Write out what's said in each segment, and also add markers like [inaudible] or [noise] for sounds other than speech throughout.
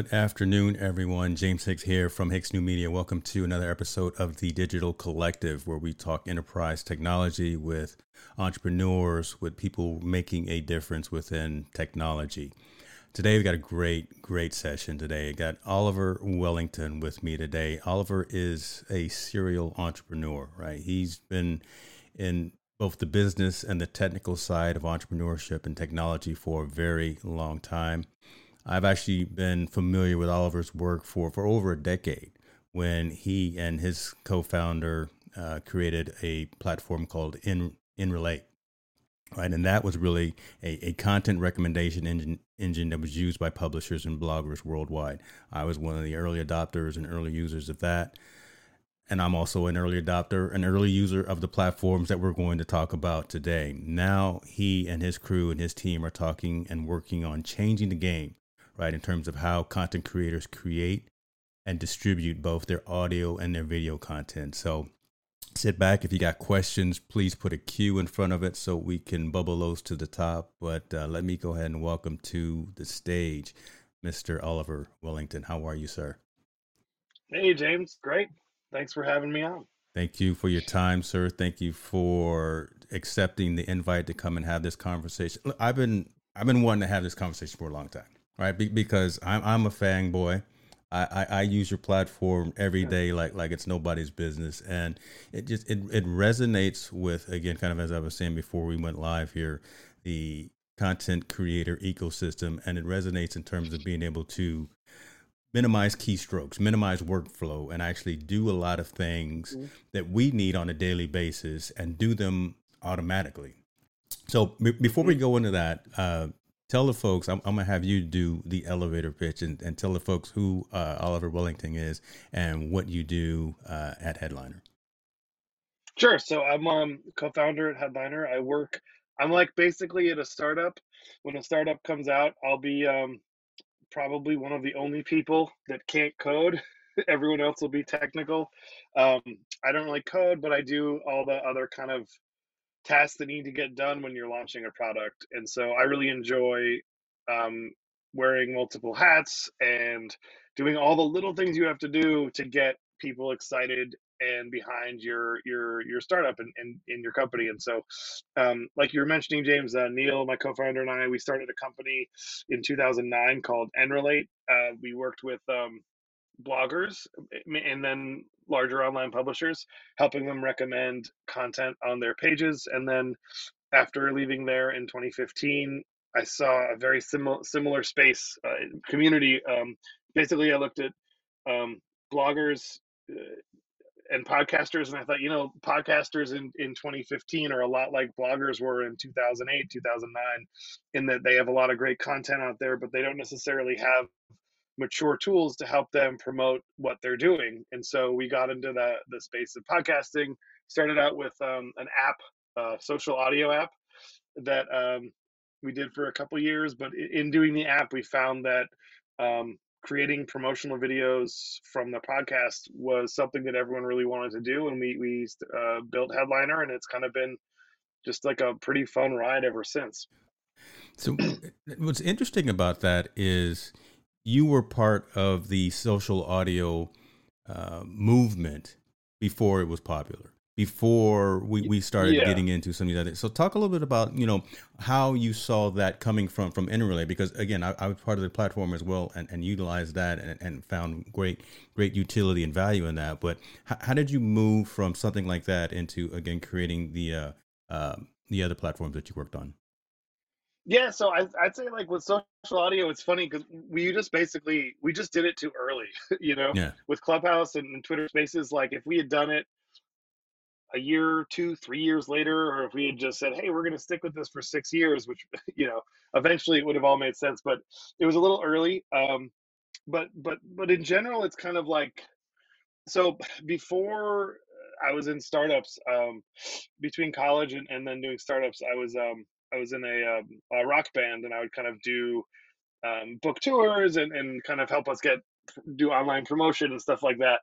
Good afternoon, everyone. James Hicks here from Hicks New Media. Welcome to another episode of the Digital Collective, where we talk enterprise technology with entrepreneurs, with people making a difference within technology. Today, we've got a great, great session today. I got Oliver Wellington with me today. Oliver is a serial entrepreneur, right? He's been in both the business and the technical side of entrepreneurship and technology for a very long time. I've actually been familiar with Oliver's work for, for over a decade when he and his co-founder uh, created a platform called In nRelate, right? And that was really a, a content recommendation engine, engine that was used by publishers and bloggers worldwide. I was one of the early adopters and early users of that. And I'm also an early adopter, an early user of the platforms that we're going to talk about today. Now, he and his crew and his team are talking and working on changing the game right? In terms of how content creators create and distribute both their audio and their video content. So sit back. If you got questions, please put a Q in front of it so we can bubble those to the top. But uh, let me go ahead and welcome to the stage Mr. Oliver Wellington. How are you, sir? Hey, James. Great. Thanks for having me on. Thank you for your time, sir. Thank you for accepting the invite to come and have this conversation. I've been I've been wanting to have this conversation for a long time right? Be- because I'm I'm a fanboy. I, I, I use your platform every day like like it's nobody's business, and it just it it resonates with again kind of as I was saying before we went live here, the content creator ecosystem, and it resonates in terms of being able to minimize keystrokes, minimize workflow, and actually do a lot of things mm-hmm. that we need on a daily basis and do them automatically. So b- before we mm-hmm. go into that, uh, tell the folks I'm, I'm, gonna have you do the elevator pitch and, and tell the folks who uh, oliver wellington is and what you do uh, at headliner. Sure. So i'm um, co-founder at headliner. I work i'm like basically at a startup. When a startup comes out i'll be um, probably one of the only people that can't code. [laughs] Everyone else will be technical. Um, i don't really code but i do all the other kind of tasks that need to get done when you're launching a product. And so I really enjoy um, wearing multiple hats and doing all the little things you have to do to get people excited and behind your your your startup and in, in, your company and so um, like you were mentioning james uh, neil my co-founder and i we started a company in 2009 called nRelate. uh, we worked with um, bloggers and then larger online publishers, helping them recommend content on their pages. And then after leaving there in 2015, I saw a very similar similar space uh, community. Um, basically, I looked at um, bloggers uh, and podcasters, and I thought, you know, podcasters in, in 2015 are a lot like bloggers were in 2008, 2009, in that they have a lot of great content out there, but they don't necessarily have mature tools to help them promote what they're doing. And so we got into the the space of podcasting. Started out with um, an app, a social audio app that um, we did for a couple years. But in doing the app, we found that um, creating promotional videos from the podcast was something that everyone really wanted to do, and we we uh, built Headliner, and it's kind of been just like a pretty fun ride ever since. So, [clears throat] what's interesting about that is you were part of the social audio uh, movement before it was popular before we, we started yeah. getting into some of these other so talk a little bit about you know how you saw that coming from from nRelate because again I, I, was part of the platform as well and, and utilized that and, and found great great utility and value in that but how, how did you move from something like that into again creating the uh, uh, the other platforms that you worked on yeah, so I, I'd say like with social audio, it's funny because we just basically we just did it too early, [laughs] you know. Yeah. With Clubhouse and, and Twitter Spaces, like if we had done it a year, two, three years later, or if we had just said, "Hey, we're going to stick with this for six years," which [laughs] you know, eventually it would have all made sense. But it was a little early. Um, but but but in general, it's kind of like so [sighs] before I was in startups, um, between college and, and then doing startups, I was um, I was in a, um, a rock band, and I would kind of do um, book tours and, and kind of help us get do online promotion and stuff like that.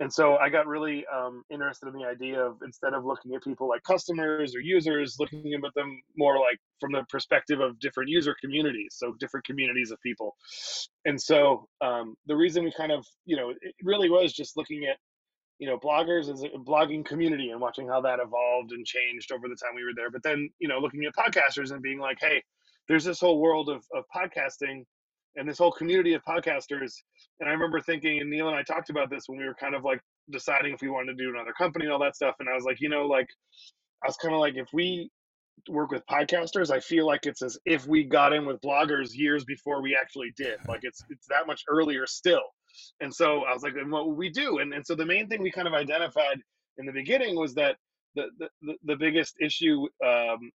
And so I got really um, interested in the idea of instead of looking at people like customers or users, looking at them more like from the perspective of different user communities, so different communities of people. And so um, the reason we kind of, you know, it really was just looking at you know bloggers as a blogging community and watching how that evolved and changed over the time we were there. But then you know looking at podcasters and being like hey there's this whole world of, of podcasting and this whole community of podcasters. And i remember thinking and neil and i talked about this when we were kind of like deciding if we wanted to do another company and all that stuff. And i was like you know like i was kind of like if we work with podcasters i feel like it's as if we got in with bloggers years before we actually did. Like it's it's that much earlier still and so I was like, and what would we do? And and so the main thing we kind of identified in the beginning was that the the, the biggest issue um,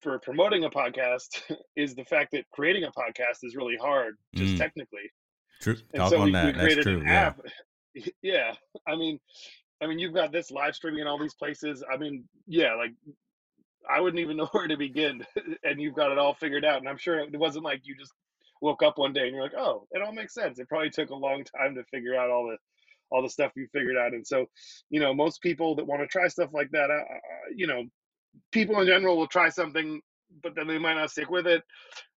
for promoting a podcast [laughs] is the fact that creating a podcast is really hard, just mm. technically. True. And Talk so we, we, created an yeah. app. [laughs] Yeah. I mean, I mean, you've got this live streaming in all these places. I mean, yeah, like I wouldn't even [laughs] know where to begin, and you've got it all figured out. And I'm sure it wasn't like you just woke up one day and you're like, oh, it all makes sense. It probably took a long time to figure out all the all the stuff you figured out. And so, you know, most people that want to try stuff like that, uh, uh, you know, people in general will try something, but then they might not stick with it.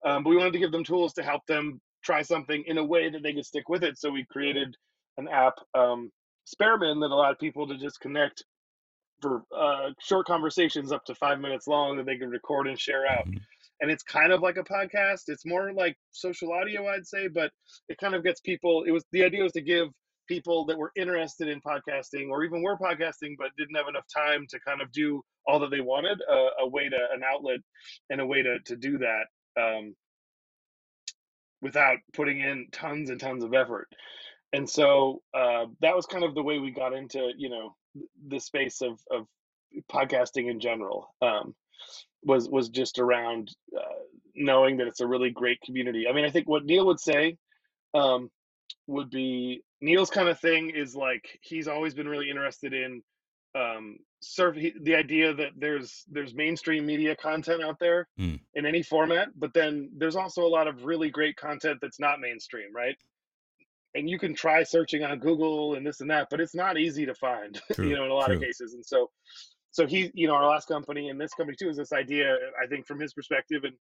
Um, but we wanted to give them tools to help them try something in a way that they could stick with it. So we created an app, um, SpareMin, that allowed people to just connect for uh, short conversations up to five minutes long that they can record and share out. And it's kind of like a podcast. It's more like social audio, I'd say, but it kind of gets people. It was the idea was to give people that were interested in podcasting or even were podcasting but didn't have enough time to kind of do all that they wanted a way to an outlet and a way to to do that um, without putting in tons and tons of effort. And so uh, that was kind of the way we got into you know the space of of podcasting in general. Um, was was just around uh, knowing that it's a really great community. I mean, I think what Neil would say um, would be Neil's kind of thing is like he's always been really interested in um, surf he, the idea that there's there's mainstream media content out there mm. in any format, but then there's also a lot of really great content that's not mainstream, right? And you can try searching on Google and this and that, but it's not easy to find, [laughs] true, you know, in a lot true. of cases. And so so he, you know, our last company and this company too is this idea, I think, from his perspective, and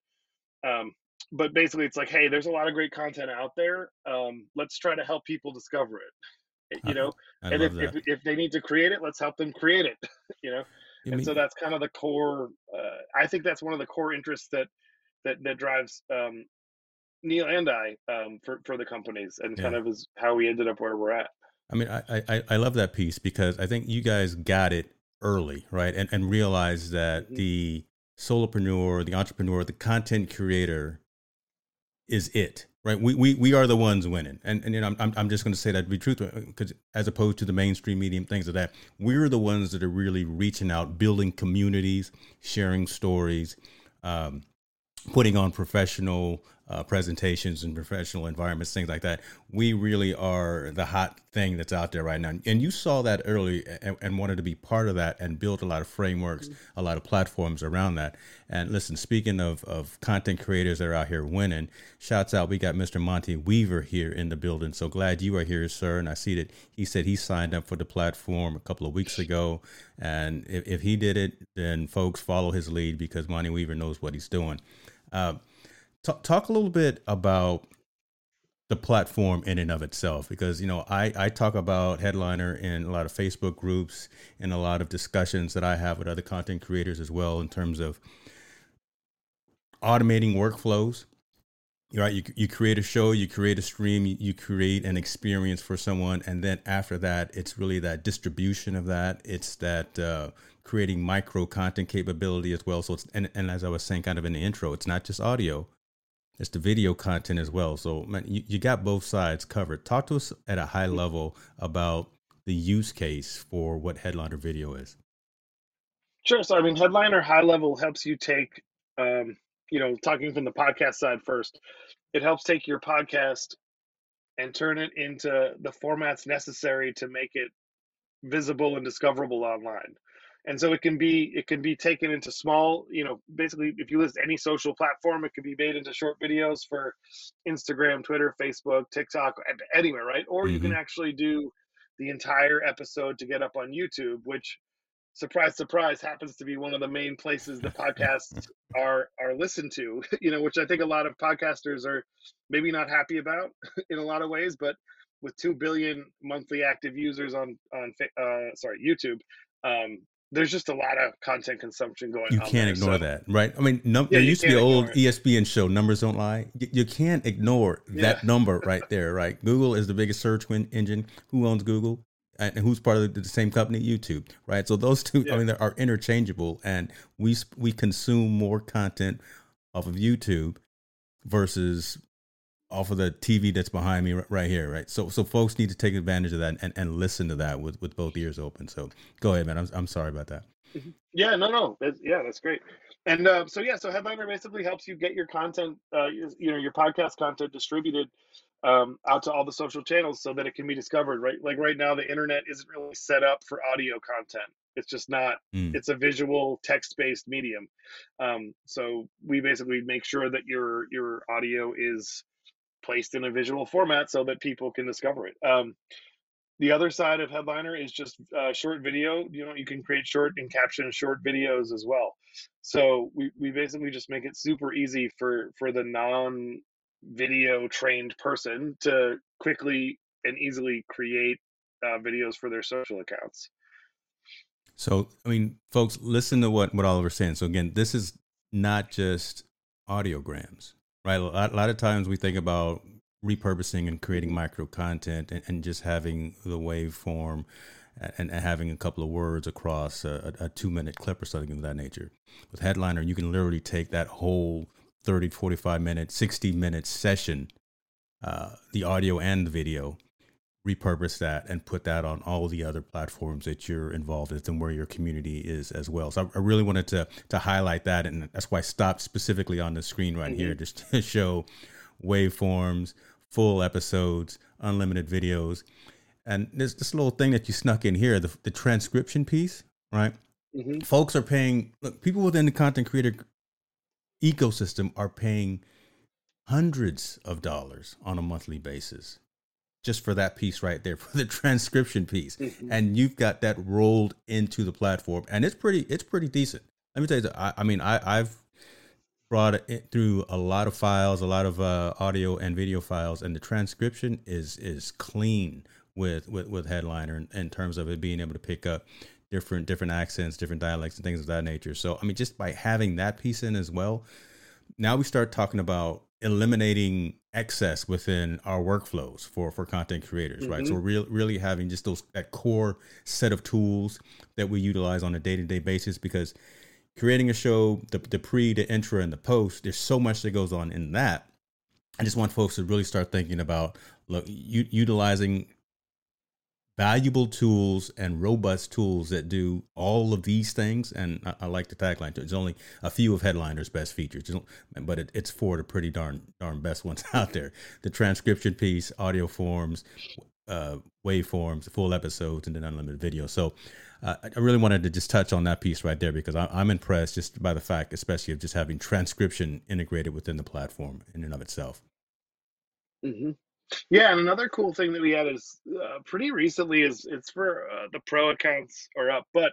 um, but basically, it's like, hey, there's a lot of great content out there. Um, let's try to help people discover it. Eh, you know, I and if, if, if they need to create it, let's help them create it. [laughs] you know, you and mean- so that's kind of the core. Uh, I think that's one of the core interests that that that drives um, Neil and I um, for for the companies, and yeah. kind of is how we ended up where we're at. I mean, I, I I love that piece because I think you guys got it early, right? And and realize that mm-hmm. the solopreneur, the entrepreneur, the content creator is it, right? We we, we are the ones winning, and and you know, I'm I'm just going to say that to be truthful, because as opposed to the mainstream medium things of like that, we're the ones that are really reaching out, building communities, sharing stories, um, putting on professional uh, presentations and professional environments, things like that. We really are the hot thing that's out there right now. And you saw that early and, and wanted to be part of that and build a lot of frameworks, mm-hmm. a lot of platforms around that. And listen, speaking of, of content creators that are out here winning, shouts out, we got Mr. Monty Weaver here in the building. So glad you are here, sir. And I see that he said he signed up for the platform a couple of weeks ago. And if, if he did it, then folks follow his lead because Monty Weaver knows what he's doing. Uh, Talk, talk a little bit about the platform in and of itself because you know I, I talk about headliner in a lot of facebook groups and a lot of discussions that i have with other content creators as well in terms of automating workflows right? You, you create a show you create a stream you, you create an experience for someone and then after that it's really that distribution of that. It's that uh, creating micro content capability as well. So it's and, and as i was saying kind of in the intro it's not just audio it's the video content as well. So man, you, you got both sides covered. Talk to us at a high level about the use case for what Headliner video is. Sure. So I mean, Headliner high level helps you take, um, you know, talking from the podcast side first, it helps take your podcast and turn it into the formats necessary to make it visible and discoverable online. And so it can be it can be taken into small you know basically if you list any social platform it can be made into short videos for instagram twitter facebook tiktok anywhere right or mm-hmm. you can mm-hmm. actually do the entire episode to get up on youtube which surprise surprise happens to be one of the main places the podcasts [laughs] are are listened to [laughs] you know which i think a lot of podcasters are maybe not happy about [laughs] in a lot of ways but with 2 billion monthly active users on on uh, sorry youtube um, there's just a lot of content consumption going you on. You can't there, ignore so. that, right? I mean, num- yeah, there used to be an old ESPN show, Numbers Don't Lie. You, you can't ignore yeah. that number [laughs] right there, right? Google is the biggest search engine. Who owns Google? And who's part of the same company, YouTube, right? So those two, yeah. I mean, they are interchangeable, and we we consume more content off of YouTube versus off of the TV that's behind me right here, right? So so folks need to take advantage of that and, and listen to that with, with both ears open. So go ahead, man. I'm I'm sorry about that. Mm-hmm. Yeah, no, no, that's, yeah, that's great. And uh, so yeah, so Headliner basically helps you get your content, uh, you, you know, your podcast content distributed um, out to all the social channels so that it can be discovered. Right, like right now, the internet isn't really set up for audio content. It's just not. Mm. It's a visual text-based medium. Um, so we basically make sure that your your audio is placed in a visual format so that people can discover it. Um, the other side of Headliner is just uh, short video. You know, you can create short and caption short videos as well. So we, we basically just make it super easy for for the non video trained person to quickly and easily create uh, videos for their social accounts. So, I mean, folks, listen to what what Oliver's saying. So again, this is not just audiograms right? A lot, a lot, of times we think about repurposing and creating micro content and, and just having the waveform and, and, having a couple of words across a, a, two minute clip or something of that nature. With Headliner, you can literally take that whole 30, 45 minute, 60 minute session, uh, the audio and the video, repurpose that and put that on all the other platforms that you're involved with and where your community is as well. So I, I really wanted to to highlight that, and that's why I stopped specifically on the screen right mm-hmm. here just [laughs] to show waveforms, full episodes, unlimited videos, and there's this little thing that you snuck in here, the, the transcription piece, right? Mm-hmm. Folks are paying. Look, people within the content creator ecosystem are paying hundreds of dollars on a monthly basis just for that piece right there [laughs] for the transcription piece. Mm-hmm. and you've got that rolled into the platform and it's pretty it's pretty decent. Let me tell you i, I mean I, i've brought it through a lot of files a lot of uh, audio and video files and the transcription is is clean with with, with headliner in, in terms of it being able to pick up different different accents different dialects and things of that nature. So i mean just by having that piece in as well now we start talking about eliminating excess within our workflows for for content creators mm-hmm. right so mm-hmm. we're re- really having just those that core set of tools that we utilize on a day-to-day basis because creating a show the, the pre the intro and the post there's so much that goes on in that i just want folks to really start thinking about look u- utilizing valuable tools and robust tools that do all of these things. And I, I like the tagline. too. It's only a few of Headliner's best features, but it, it's for the pretty darn darn best ones [laughs] out there. The transcription piece, audio forms, uh, waveforms, full episodes, and then unlimited video. So. Uh, I really wanted to just touch on that piece right there because I, I'm impressed just by the fact, especially of just having transcription integrated within the platform in and of itself. Mm-hmm. Yeah, and another cool thing that we had is uh, pretty recently is it's for uh, the pro accounts are up, but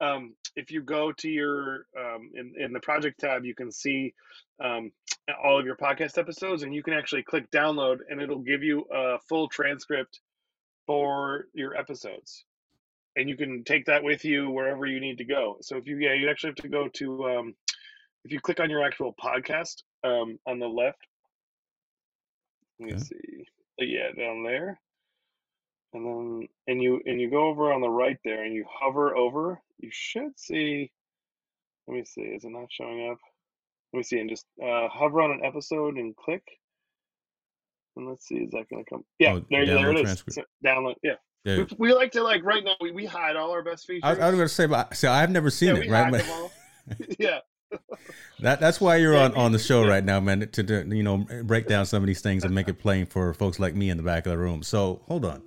um, if you go to your um, in in the project tab, you can see um, all of your podcast episodes, and you can actually click download, and it'll give you a full transcript for your episodes, and you can take that with you wherever you need to go. So if you yeah, you actually have to go to um, if you click on your actual podcast um, on the left let me okay. see. Yeah, down there. And then and you and you go over on the right there and you hover over, you should see let me see, is it not showing up? Let me see and just uh, hover on an episode and click. And let's see, is that gonna come? Yeah, oh, there, there it is. So, download, yeah. We, we, like to like right now. We, we hide all our best features. I, I was going to say, but so I've never seen [laughs] yeah, it. right, yeah that that's why you're on, on the show right now, man. To, to you know break down some of these things and make it plain for folks like me in the back of the room. So hold on,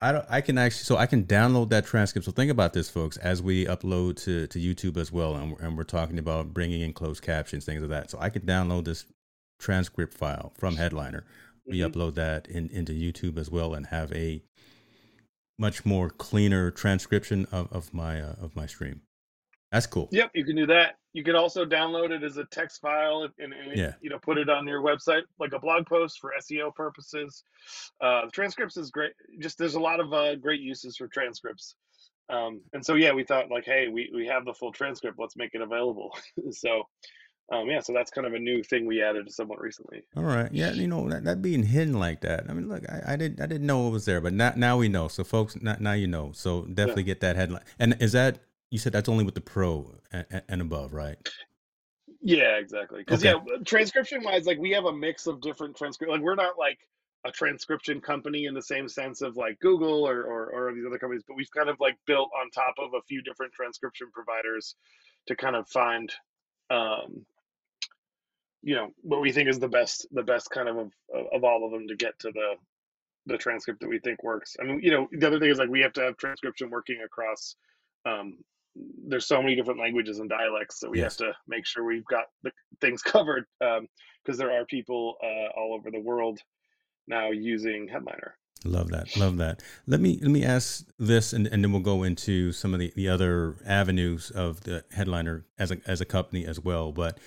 I don't. I can actually. So I can download that transcript. So think about this, folks. As we upload to to YouTube as well, and, and we're talking about bringing in closed captions, things of like that. So I can download this transcript file from Headliner. We mm-hmm. upload that in, into YouTube as well, and have a much more cleaner transcription of, of my uh, of my stream. That's cool. Yep, you can do that. You can also download it as a text file and, and yeah. you know put it on your website like a blog post for SEO purposes. Uh, the transcripts is great. Just there's a lot of uh, great uses for transcripts. Um, and so yeah, we thought like, hey, we we have the full transcript. Let's make it available. [laughs] so um, yeah, so that's kind of a new thing we added somewhat recently. All right, yeah, you know that, that being hidden like that. I mean, look, I, I didn't I didn't know it was there, but now now we know. So folks, now, now you know. So definitely yeah. get that headline. And is that you said that's only with the pro and, and above, right? Yeah, exactly. Because okay. yeah, transcription wise, like we have a mix of different transcript. Like we're not like a transcription company in the same sense of like Google or, or or these other companies, but we've kind of like built on top of a few different transcription providers to kind of find um you know what we think is the best the best kind of of, of all of them to get to the the transcript that we think works. I mean, you know, the other thing is like we have to have transcription working across um, there's so many different languages and dialects, so we yes. have to make sure we've got the things [laughs] covered because um, there are people uh, all over the world now using Headliner. Love that. Love that. Let me let me ask this, and, and then we'll go into some of the, the other avenues of the Headliner as a as a company as well. But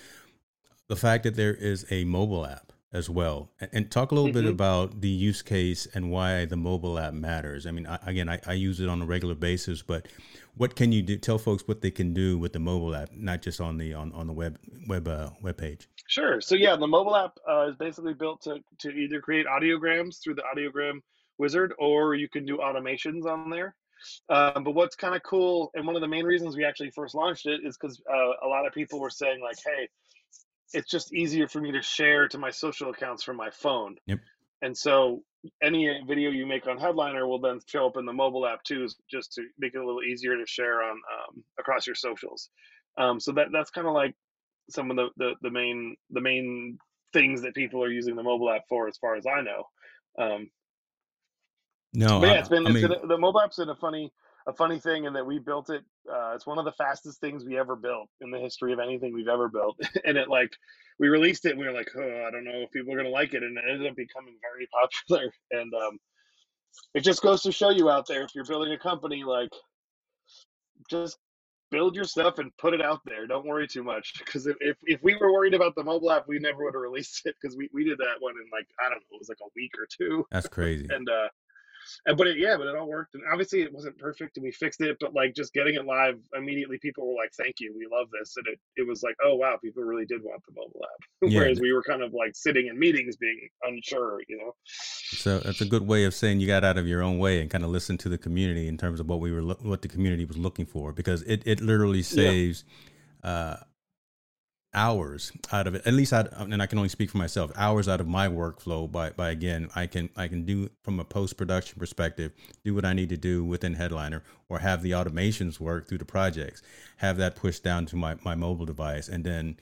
the fact that there is a mobile app as well, and, talk a little mm-hmm. bit about the use case and why the mobile app matters. I mean, I, again, I, I use it on a regular basis, but what can you do? Tell folks what they can do with the mobile app, not just on the on, on the web web uh, web page. Sure. So yeah, the mobile app uh, is basically built to to either create audiograms through the audiogram wizard, or you can do automations on there. Um, but what's kind of cool, and one of the main reasons we actually first launched it is because uh, a lot of people were saying like, "Hey, it's just easier for me to share to my social accounts from my phone." Yep. And so any video you make on Headliner will then show up in the mobile app too, just to make it a little easier to share on um, across your socials. Um, so that that's kind of like some of the, the, the main the main things that people are using the mobile app for, as far as I know. Um, no, yeah, it's been, I, it's mean, been the mobile app's been a funny a funny thing in that we built it. Uh, it's one of the fastest things we ever built in the history of anything we've ever built, [laughs] and it like we released it and we were like, oh, I don't know if people are gonna like it, and it ended up becoming very [laughs] popular. And um, it just goes to show you out there if you're building a company, like just build your stuff and put it out there. Don't worry too much because if, if, if we were worried about the mobile app, we never would have released it because we, we did that one in like I don't know, it was like a week or two. That's crazy. And uh, and, but it, yeah, but it all worked. And obviously it wasn't perfect and we fixed it, but like just getting it live immediately, people were like, thank you. We love this. And it, it was like, oh, wow, people really did want the mobile app. [laughs] Yeah. Whereas we were kind of like sitting in meetings being unsure, you know? So that's a good way of saying you got out of your own way and kind of listened to the community in terms of what we were, what the community was looking for, because it, it literally saves, yeah. uh, hours out of it at least out and i can only speak for myself hours out of my workflow by by again i can i can do from a post-production perspective do what i need to do within headliner or have the automations work through the projects have that pushed down to my, my mobile device and then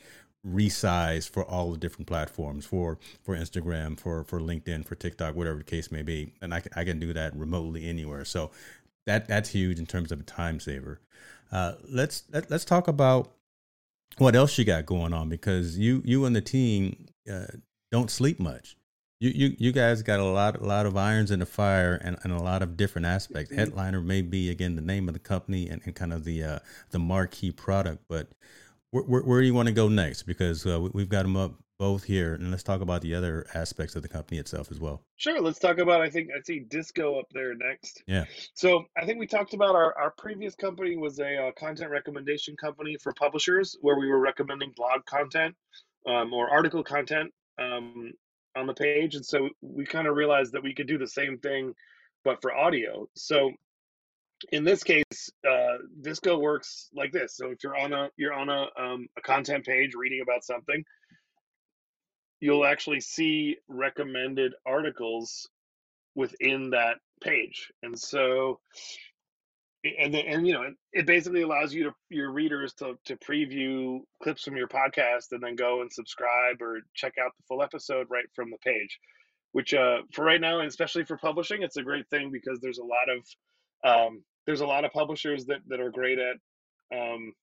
resize for all the different platforms for for instagram for for linkedin for tiktok whatever the case may be and i, I can do that remotely anywhere. So that that's huge in terms of a time saver. Uh, let's let, let's talk about what else you got going on because you you and the team uh, don't sleep much. You, you you guys got a lot a lot of irons in the fire and, and a lot of different aspects. Mm-hmm. Headliner may be again the name of the company and, and kind of the uh, the marquee product, but where, where, where do you want to go next? Because uh, we've got them up both here, and let's talk about the other aspects of the company itself as well. Sure, let's talk about. I think I see Disco up there next. Yeah. So I think we talked about our our previous company was a uh, content recommendation company for publishers, where we were recommending blog content um, or article content um, on the page, and so we kind of realized that we could do the same thing, but for audio. So in this case, uh, Disco works like this. So if you're on a you're on a um, a content page reading about something you'll actually see recommended articles within that page. And so and then, and you know it basically allows you to your readers to to preview clips from your podcast and then go and subscribe or check out the full episode right from the page which uh, for right now, and especially for publishing, it's a great thing because there's a lot of um, there's a lot of publishers that that are great at um,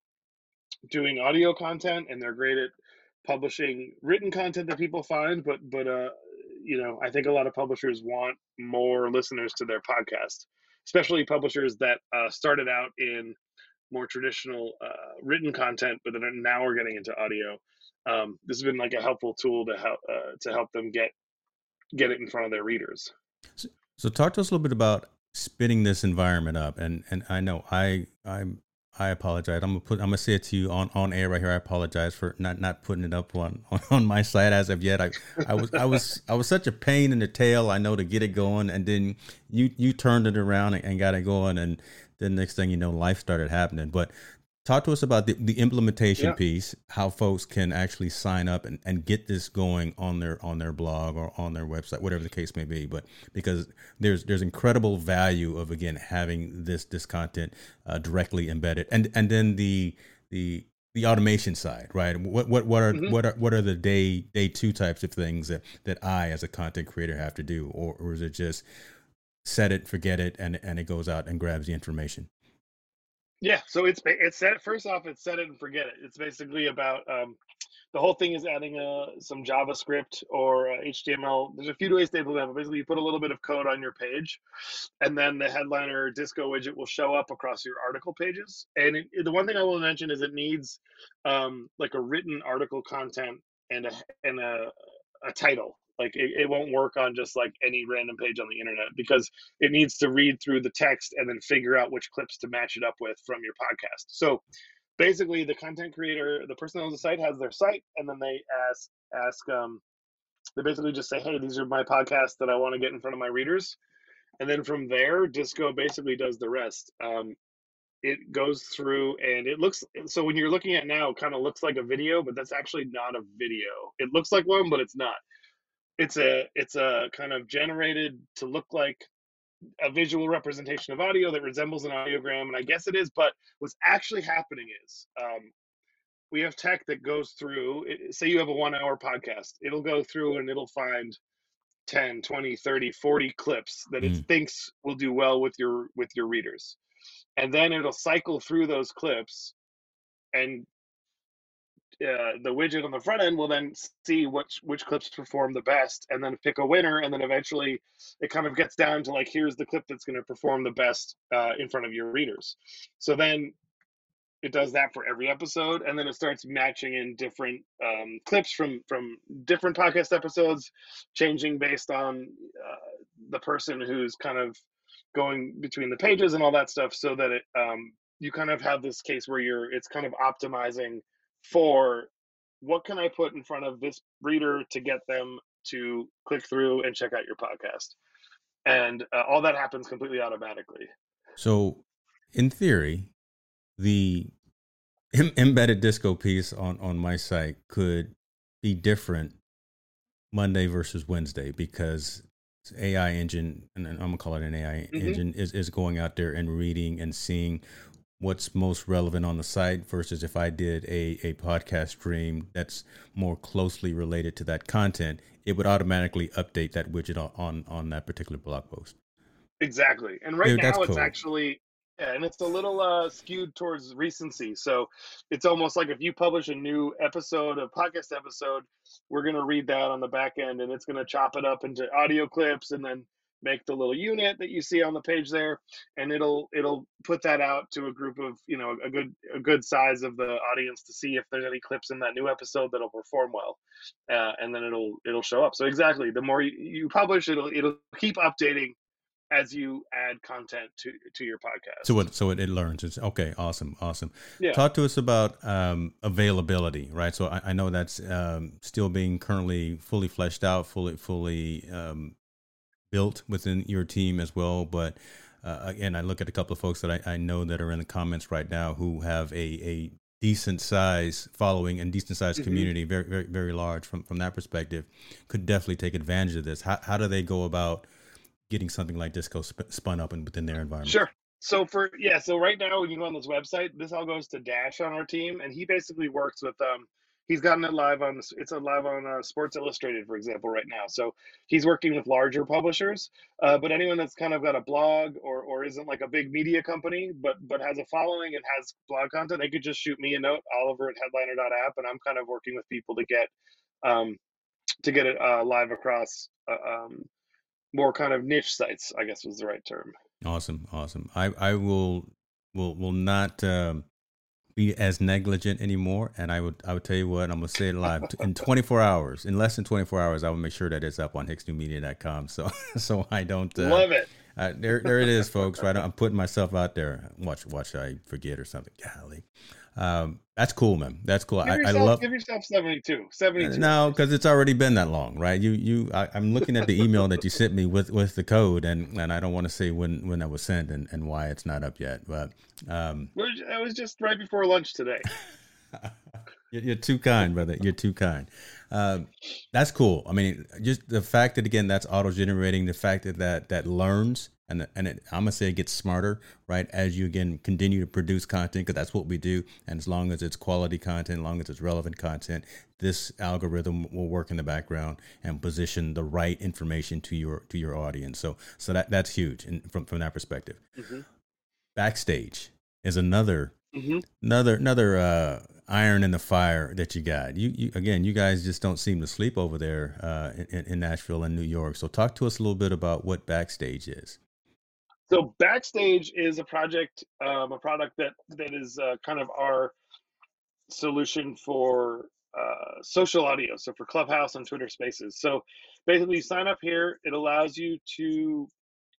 doing audio content, and they're great at publishing written content that people find. But but uh, you know, I think a lot of publishers want more listeners to their podcast, especially publishers that uh, started out in more traditional uh, written content, but then now we're getting into audio. Um, this has been like a helpful tool to help uh, to help them get get it in front of their readers. So, so, talk to us a little bit about spinning this environment up. And and I know I I'm I apologize. I'm gonna put I'm gonna say it to you on, on air right here. I apologize for not, not putting it up on, [laughs] on, my site as of yet. I I was I was I was such a pain in the tail. I know to get it going, and then you you turned it around and, and got it going, and then next thing you know, life started happening. But talk to us about the, the implementation yeah. piece how folks can actually sign up and, and get this going on their on their blog or on their website whatever the case may be. But because there's there's incredible value of again having this this content uh, directly embedded. And and then the the the automation side right? What what what are mm-hmm. what are what are the day day two types of things that that i as a content creator have to do? Or, or is it just set it forget it and and it goes out and grabs the information yeah, so it's it's set first off, it's set it and forget it. It's basically about um, the whole thing is adding uh, some JavaScript or uh, HTML. There's a few ways to implement it. Basically, you put a little bit of code on your page, and then the headliner disco widget will show up across your article pages. And it, the one thing I will mention is it needs um, like a written article content and a and a, a title like it, it won't work on just like any random page on the internet because it needs to read through the text and then figure out which clips to match it up with from your podcast. So basically the content creator, the person on the site has their site and then they ask ask um they basically just say, Hey, these are my podcasts that I want to get in front of my readers. And then from there, Disco basically does the rest. Um, it goes through and it looks so when you're looking at now, it kind of looks like a video, but that's actually not a video. It looks like one, but it's not it's a it's a kind of generated to look like a visual representation of audio that resembles an audiogram and i guess it is but what's actually happening is um, we have tech that goes through say you have a one hour podcast it'll go through and it'll find 10 20 30 40 clips that mm. it thinks will do well with your with your readers and then it'll cycle through those clips and uh, the widget on the front end will then see which which clips perform the best and then pick a winner. And then eventually it kind of gets down to like here's the clip that's going to perform the best uh, in front of your readers. So then it does that for every episode and then it starts matching in different um, clips from from different podcast episodes changing based on uh, the person who's kind of going between the pages and all that stuff so that it um, you kind of have this case where you're it's kind of optimizing for what can I put in front of this reader to get them to click through and check out your podcast. And uh, all that happens completely automatically. So, in theory, the Im- embedded disco piece on on my site could be different Monday versus Wednesday because AI engine, and I'm gonna call it an AI mm-hmm. engine, is, is going out there and reading and seeing what's most relevant on the site versus if I did a, a podcast stream that's more closely related to that content, it would automatically update that widget on on that particular blog post. Exactly. And right now it's cool. actually yeah, and it's a little uh, skewed towards recency. So it's almost like if you publish a new episode, a podcast episode, we're going to read that on the back end and it's going to chop it up into audio clips and then make the little unit that you see on the page there and it'll it'll put that out to a group of you know a good a good size of the audience to see if there's any clips in that new episode that'll perform well uh, and then it'll it'll show up so exactly the more you, you publish it'll it'll keep updating as you add content to to your podcast. So it so it, it learns. It's okay. Awesome. Awesome. Yeah. Talk to us about um, availability, right? So I, I know that's um, still being currently fully fleshed out, fully fully um, built within your team as well. But uh, again, I look at a couple of folks that I, I, know that are in the comments right now who have a, a decent size following and decent size mm-hmm. community, very, very, very large from, from that perspective, could definitely take advantage of this. How, how do they go about getting something like Disco sp- spun up and within their environment? Sure. So for yeah, so right now when you go on this website, this all goes to Dash on our team, and he basically works with um he's gotten it live on it's a live on uh, Sports Illustrated, for example, right now. So he's working with larger publishers. Uh, but anyone that's kind of got a blog or or isn't like a big media company, but but has a following and has blog content, they could just shoot me a note, Oliver at headliner.app, and I'm kind of working with people to get um, to get it uh, live across uh, um, more kind of niche sites. I guess was the right term. Awesome, awesome. I I will will will not. Um be as negligent anymore. And I would I would tell you what, I'm gonna say it live in 24 hours. In less than 24 hours, I will make sure that it's up on hicksnewmedia.com. So [laughs] so I don't uh, love it. Uh, there there it is, folks. Right, I'm putting myself out there. Watch watch I forget or something. Golly. Um, that's cool, man. That's cool. Give I, yourself, I love. Give yourself 72. 72. No, because it's already been that long, right? You, you. I, am looking at the email that you sent me with with the code, and and I don't want to say when when that was sent and, and why it's not up yet, but um, it was just right before lunch today. [laughs] You're too kind, brother. You're too kind. Um, that's cool. I mean, just the fact that again that's auto generating, the fact that that that learns and and it, I'm gonna say it gets smarter, right? As you again continue to produce content, because that's what we do. And as long as it's quality content, as long as it's relevant content, this algorithm will work in the background and position the right information to your to your audience. So so that that's huge, and from from that perspective. Mm-hmm. Backstage is another mm-hmm. another another uh, iron in the fire that you got. You, you again, you guys just don't seem to sleep over there uh, in, in Nashville and New York. So talk to us a little bit about what Backstage is. So Backstage is a project, um, a product that that is uh, kind of our solution for uh, social audio. So for Clubhouse and Twitter Spaces. So basically, you sign up here. It allows you to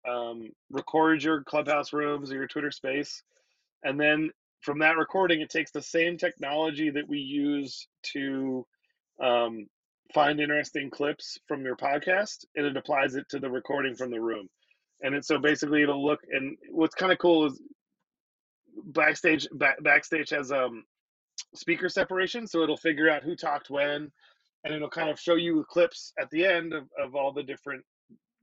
um, record your Clubhouse rooms or your Twitter Space, and then from that recording, it takes the same technology that we use to um, find interesting clips from your podcast, and it applies it to the recording from the room. And it's so basically it'll look and what's kind of cool is backstage back, backstage has um speaker separation so it'll figure out who talked when and it'll kind of show you clips at the end of, of all the different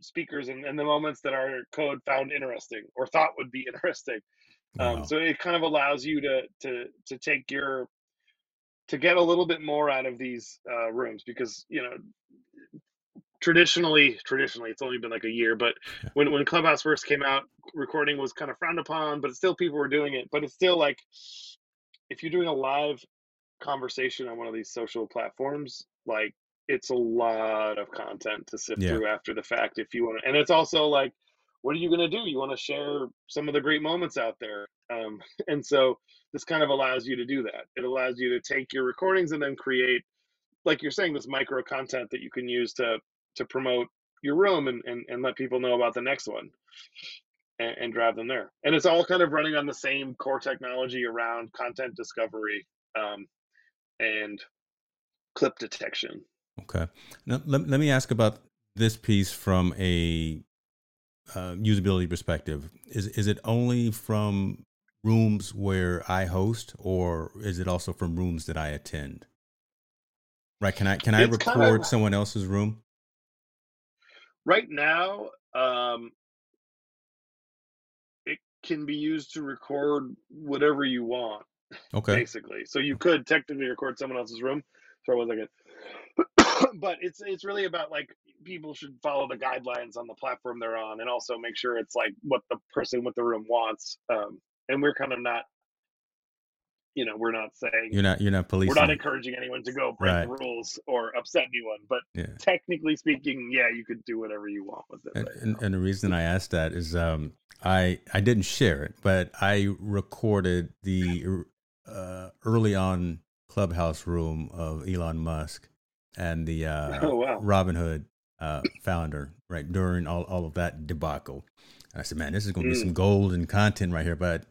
speakers and, and the moments that our code found interesting or thought would be [laughs] interesting um, wow. so it kind of allows you to to to take your to get a little bit more out of these uh, rooms because you know traditionally traditionally it's only been like a year but when, when clubhouse first came out recording was kind of frowned upon but still people were doing it but it's still like if you're doing a live conversation on one of these social platforms like it's a lot of content to sift yeah. through after the fact if you want to and it's also like what are you going to do you want to share some of the great moments out there um, [laughs] and so this kind of allows you to do that it allows you to take your recordings and then create like you're saying this micro content that you can use to to promote your room and, and, and let people know about the next one and, and drive them there. And it's all kind of running on the same core technology around content discovery um, and clip detection. Okay. Now, let, let me ask about this piece from a uh, usability perspective. Is, is it only from rooms where I host, or is it also from rooms that I attend? Right? Can I can I record kind of, someone else's room? right now um, it can be used to record whatever you want okay basically so you could technically record someone else's room sorry one second [coughs] but it's it's really about like people should follow the guidelines on the platform they're on and also make sure it's like what the person with the room wants um, and we're kind of not you know, we're not saying you're not you're not policing. We're not encouraging anyone to go break right. rules or upset anyone. But yeah. technically speaking, yeah, you could do whatever you want with it. And, right and, and, the reason I asked that is um, I I didn't share it, but I recorded the uh, early on clubhouse room of Elon Musk and the uh, [laughs] oh, wow. Robinhood uh, founder right during all, all of that debacle. And I said, man, this is going to mm. be some golden content right here, but.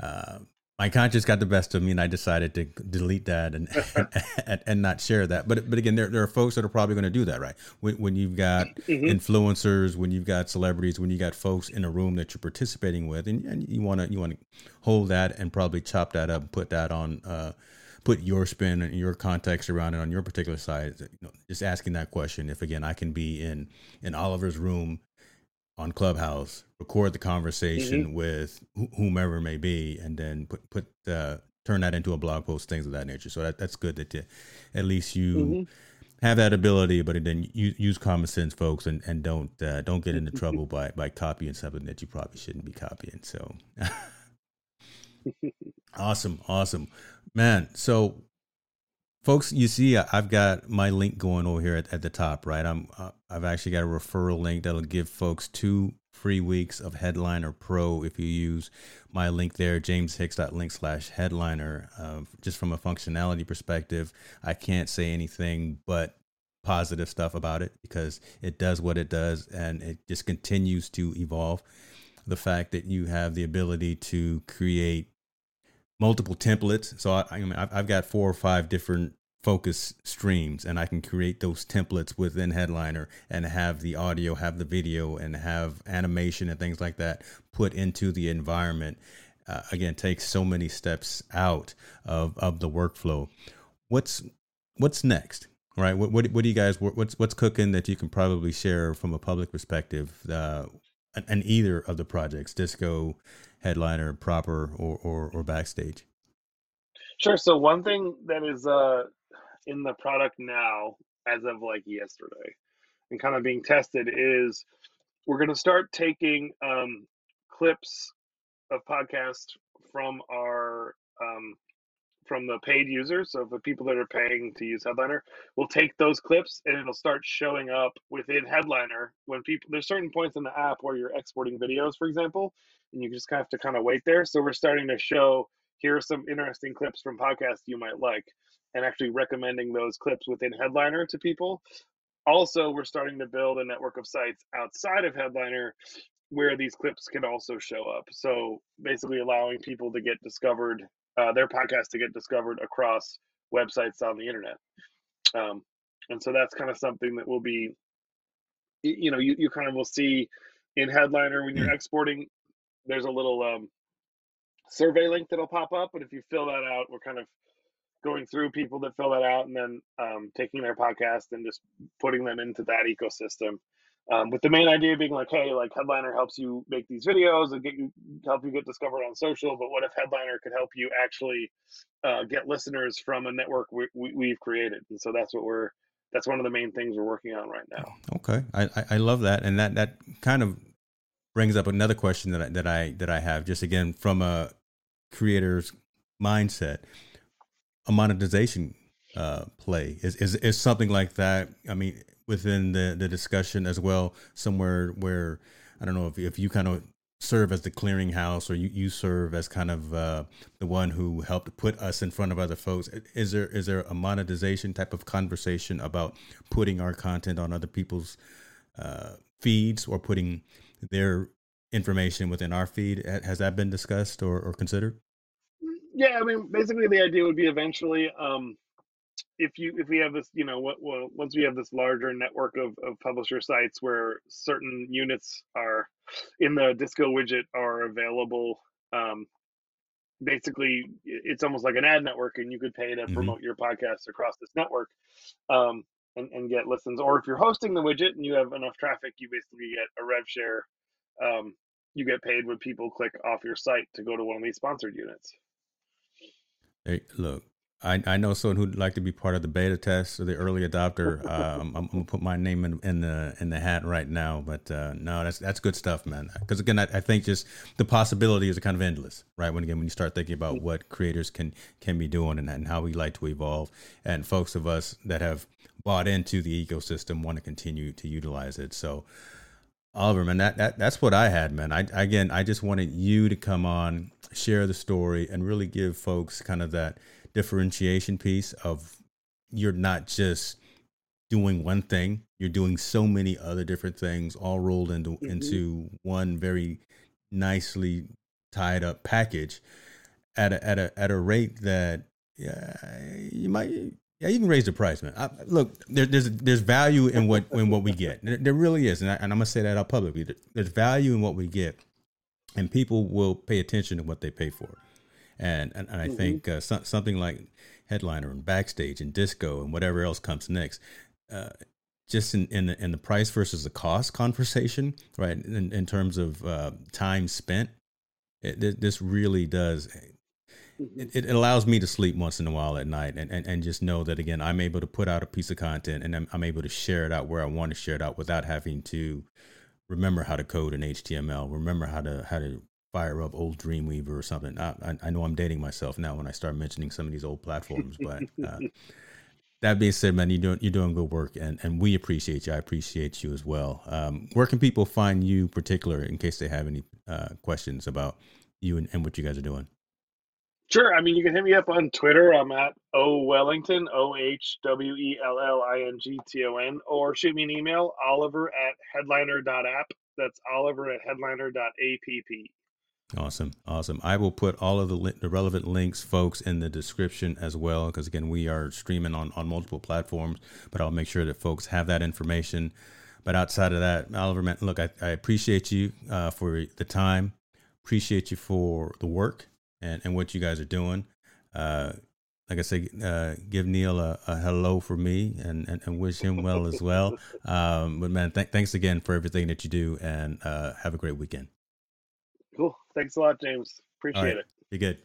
Uh, my conscience got the best of me, and I decided to delete that and [laughs] [laughs] and, and, not share that. But but again, there, there are folks that are probably going to do that, right? When, when you've got mm-hmm. influencers, when you've got celebrities, when you got folks in a room that you're participating with, and, and you want to you want to hold that and probably chop that up and put that on. Uh, put your spin and your context around it on your particular side. You know, just asking that question. If again, I can be in in Oliver's room on Clubhouse, record the conversation mm-hmm. with whomever it may be, and then put put uh, turn that into a blog post, things of that nature. So that, that's good that you, at least you mm-hmm. have that ability, but then you, use common sense, folks, and, and don't uh, don't get into trouble by by copying something that you probably shouldn't be copying. So [laughs] awesome, awesome, man. So folks you see i've got my link going over here at, at the top right i'm uh, i've actually got a referral link that'll give folks two free weeks of headliner pro if you use my link there jameshicks.link slash headliner uh, just from a functionality perspective i can't say anything but positive stuff about it because it does what it does and it just continues to evolve the fact that you have the ability to create multiple templates. So I, I mean, I've got four or five different focus streams, and I can create those templates within Headliner and have the audio, have the video, and have animation and things like that put into the environment. Uh, again, takes so many steps out of of the workflow. What's what's next? Right. What, what, what do you guys what's what's cooking that you can probably share from a public perspective uh, and either of the projects, disco, headliner, proper, or, or, or backstage? Sure. So one thing that is uh, in the product now, as of like yesterday, and kind of being tested, is we're going to start taking um, clips of podcasts from our um, from the paid users, so the people that are paying to use Headliner, will take those clips and it'll start showing up within Headliner when people. There's certain points in the app where you're exporting videos, for example, and you just kind of have to kind of wait there. So we're starting to show here are some interesting clips from podcasts you might like, and actually recommending those clips within Headliner to people. Also, we're starting to build a network of sites outside of Headliner where these clips can also show up. So basically, allowing people to get discovered uh, their podcast to get discovered across websites on the internet. Um, and so that's kind of something that will be, you know, you, you kind of will see in Headliner when you're exporting, there's a little um, survey link that'll pop up. But if you fill that out, we're kind of going through people that fill that out and then um, taking their podcast and just putting them into that ecosystem um, with the main idea being like, hey, like Headliner helps you make these videos and get you help you get discovered on social. But what if Headliner could help you actually uh, get listeners from a network we, we, have created? And so that's what we're that's one of the main things we're working on right now. Okay, I, I love that, and that that kind of brings up another question that I, that I that I have. Just again from a creator's mindset, a monetization uh, play is, is is something like that. I mean within the, the discussion as well, somewhere where I don't know if, if you kind of serve as the clearinghouse or you, you serve as kind of uh, the one who helped put us in front of other folks. Is there is there a monetization type of conversation about putting our content on other people's uh, feeds or putting their information within our feed? Has that been discussed or, or considered? Yeah, I mean, basically the idea would be eventually um, if you if we have this you know what well once we have this larger network of, of publisher sites where certain units are in the disco widget are available um, basically it's almost like an ad network and you could pay to mm-hmm. promote your podcast across this network um, and, and get listens or if you're hosting the widget and you have enough traffic you basically get a rev share um, you get paid when people click off your site to go to one of these sponsored units hey look I, I know someone who'd like to be part of the beta test or the early adopter. [laughs] Um, I'm, I'm, gonna put my name in, in, the in the hat right now, but uh, no, that's that's good stuff, man. Because again, I, I, think just the possibilities are kind of endless, right? When again, when you start thinking about what creators can can be doing and, and how we like to evolve, and folks of us that have bought into the ecosystem want to continue to utilize it. So, Oliver, man, that, that that's what I had, man. I again, I just wanted you to come on, share the story, and really give folks kind of that differentiation piece of you're not just doing one thing you're doing so many other different things all rolled into mm-hmm. into one very nicely tied up package at a at a at a rate that yeah you might yeah you can raise the price man. I, look there, there's there's value in what in what we get. There, there really is and, I, and I'm gonna say that out publicly. There's value in what we get and people will pay attention to what they pay for and and, and I mm-hmm. think uh, so, something like headliner and backstage and disco and whatever else comes next. Uh, just in, in the, in the price versus the cost conversation, right? In, in terms of uh, time spent, it, this really does mm-hmm. it, it, allows me to sleep once in a while at night and, and, and just know that again i'm able to put out a piece of content and I'm, I'm able to share it out where i want to share it out without having to remember how to code in html remember how to how to fire up old dreamweaver or something i, I, I know i'm dating myself now when i start mentioning some of these old platforms but uh, [laughs] that being said, man, you're doing you're doing good work, and and we appreciate you. I appreciate you as well. Um, where can people find you, particular, in case they have any uh, questions about you and, and what you guys are doing? Sure. I mean, you can hit me up on Twitter. I'm at O Wellington, O H W E L L I N G T O N, or shoot me an email, Oliver at headliner.app. That's Oliver at headliner.app. Awesome, awesome. I will put all of the, li- the relevant links, folks, in the description as well, because again, we are streaming on on multiple platforms. But I'll make sure that folks have that information. But outside of that, Oliver, man, look, I, I appreciate you uh, for the time, appreciate you for the work and and what you guys are doing. Uh, like I say, uh, give Neil a, a, hello for me and, and, and, wish him well as well. [laughs] Um, but man, th- thanks again for everything that you do and uh, have a great weekend. Thanks a lot, James. Appreciate right. it. Be good.